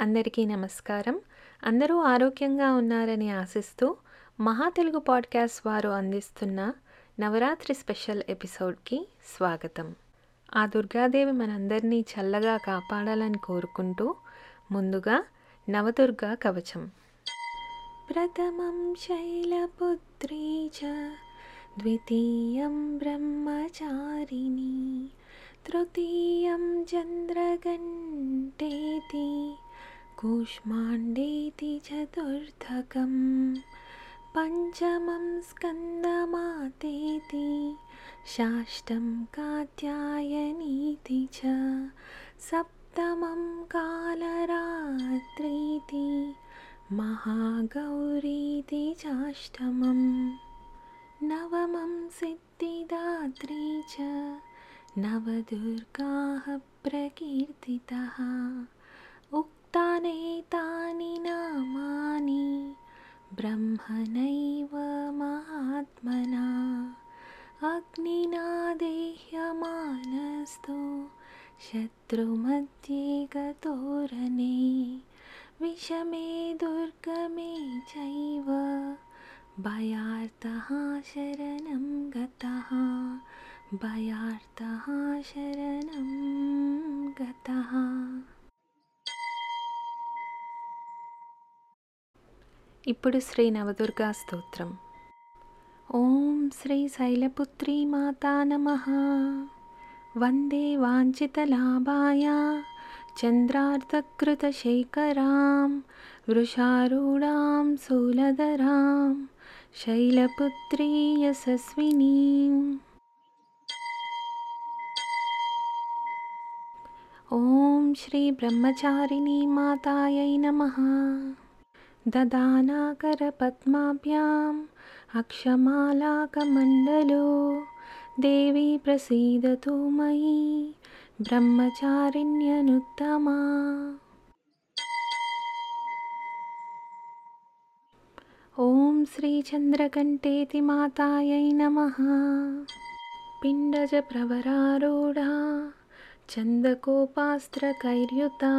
అందరికీ నమస్కారం. అందరూ ఆరోగ్యంగా ఉన్నారని ఆశిస్తూ మహా తెలుగు పాడ్కాస్ట్ వారు అందిస్తున్న నవరాత్రి స్పెషల్ ఎపిసోడ్కి స్వాగతం. ఆ దుర్గాదేవి మనందరినీ చల్లగా కాపాడాలని కోరుకుంటూ ముందుగా నవదుర్గా కవచం. ప్రథమం శైలపుత్రీ చ ద్వితీయం బ్రహ్మచారిణి తృతీయం చంద్రగంటేతి कूष्माण्डेति चतुर्थकं पञ्चमं स्कन्दमातेति साष्टं कात्यायनीति च सप्तमं कालरात्रीति महागौरीति च नवमं सिद्धिदात्री च नवदुर्गाः प्रकीर्तितः उक्तानेतानि नामानि ब्रह्मणैव महात्मना। अग्निना देह्यमानस्तु शत्रुमध्ये गतोरणे। विषमे दुर्गमे चैव भयार्तः शरणं गतः। भयार्तः शरणं गतः ఇప్పుడు శ్రీ నవదుర్గా స్తోత్రం ఓం శ్రీ శైలపుత్రీ మాతా నమ వందే వాంఛితలాభాయ चन्द्रार्धकृतशेखरां वृषारूढां शूलधरां शैलपुत्री यशस्विनीम् ॐ श्रीब्रह्मचारिणी मातायै नमः ददानाकरपद्माभ्याम् अक्षमालाकमण्डलो देवी प्रसीदतु मयि ब्रह्मचारिण्यनुत्तमा। ॐ श्रीचन्द्रकण्ठेति मातायै नमः। पिण्डजप्रवरारूढा चन्दकोपास्त्रकैर्युता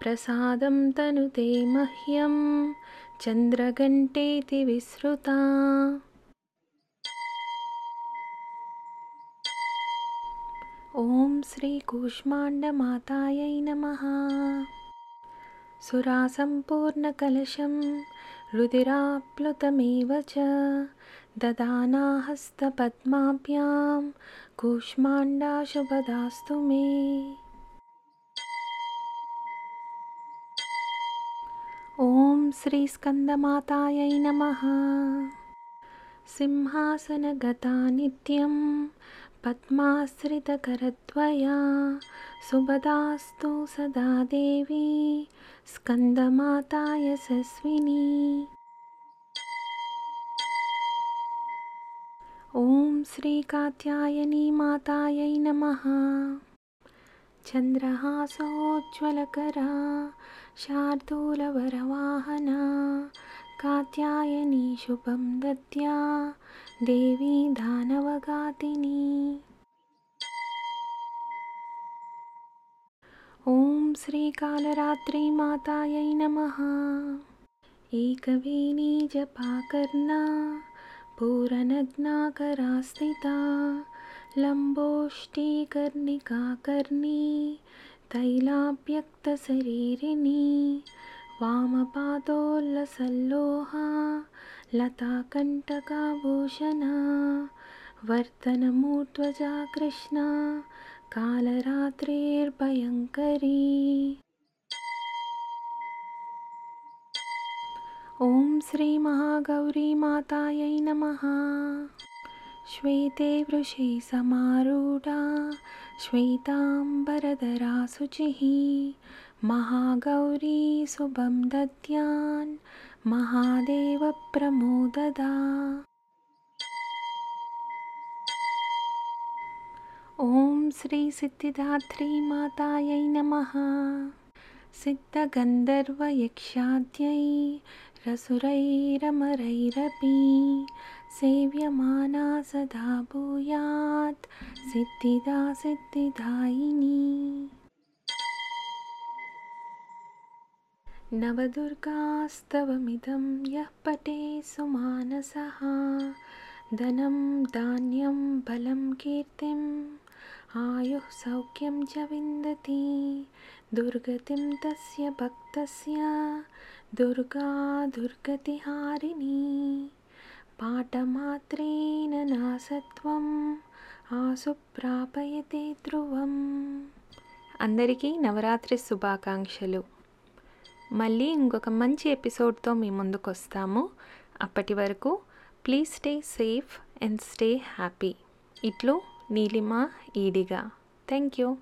प्रसादं तनुते मह्यं। चन्द्रघण्टेति विसृता। ॐ श्रीकूष्माण्डमातायै नमः। सुरासम्पूर्णकलशं रुधिराप्लुतमेव च। ददानाहस्तपद्माभ्यां कूष्माण्डाशुभदास्तु मे श्रीस्कन्दमातायै नमः। सिंहासनगता नित्यं पद्माश्रितकरद्वया सुभदास्तु सदा देवी स्कन्दमाता यशस्विनी ॐ श्रीकात्यायनी मातायै नमः चन्द्रहासोज्ज्वलकरा शार्दूलवरवाहना कात्यायनी शुभं दद्या देवी दानवगातिनी। ॐ श्रीकालरात्रिमातायै नमः। एकवेणी जपाकर्णा पूरनग्नाकरा स्थिता लम्बोष्टिकर्णिकाकर्णी तैलाभ्यक्तशरीरिणी वामपादोल्लसल्लोहा लताकण्टकाभूषणा वर्तनमूर्ध्वजा कृष्णा कालरात्रिर्भयङ्करी। ॐ श्रीमहागौरीमातायै नमः श्वेते वृषे समारूढा श्वेताम्बरधरा शुचिः महागौरी शुभं दद्यान् महादेवप्रमोददा। ॐ श्रीसिद्धिदात्री नमः। सिद्धगन्धर्वयक्षाद्यै रसुरैरमरैरपि सेव्यमाना सदा भूयात्। सिद्धिदा सिद्धिदायिनी। नवदुर्गास्तवमिदं यः पटे सुमानसः धनं धान्यं बलं कीर्तिम् आयुः सौख्यं च विन्दति। दुर्गतिं तस्य भक्तस्य దుర్గా దుర్గతిహారిణి పాఠమాత్రేణ నాసత్వం ఆసు ప్రాపయతే ధ్రువం. అందరికీ నవరాత్రి శుభాకాంక్షలు. మళ్ళీ ఇంకొక మంచి ఎపిసోడ్తో మీ ముందుకు వస్తాము అప్పటి వరకు please stay safe and stay happy. ఇట్లు నీలిమా ఈడిగా. Thank you.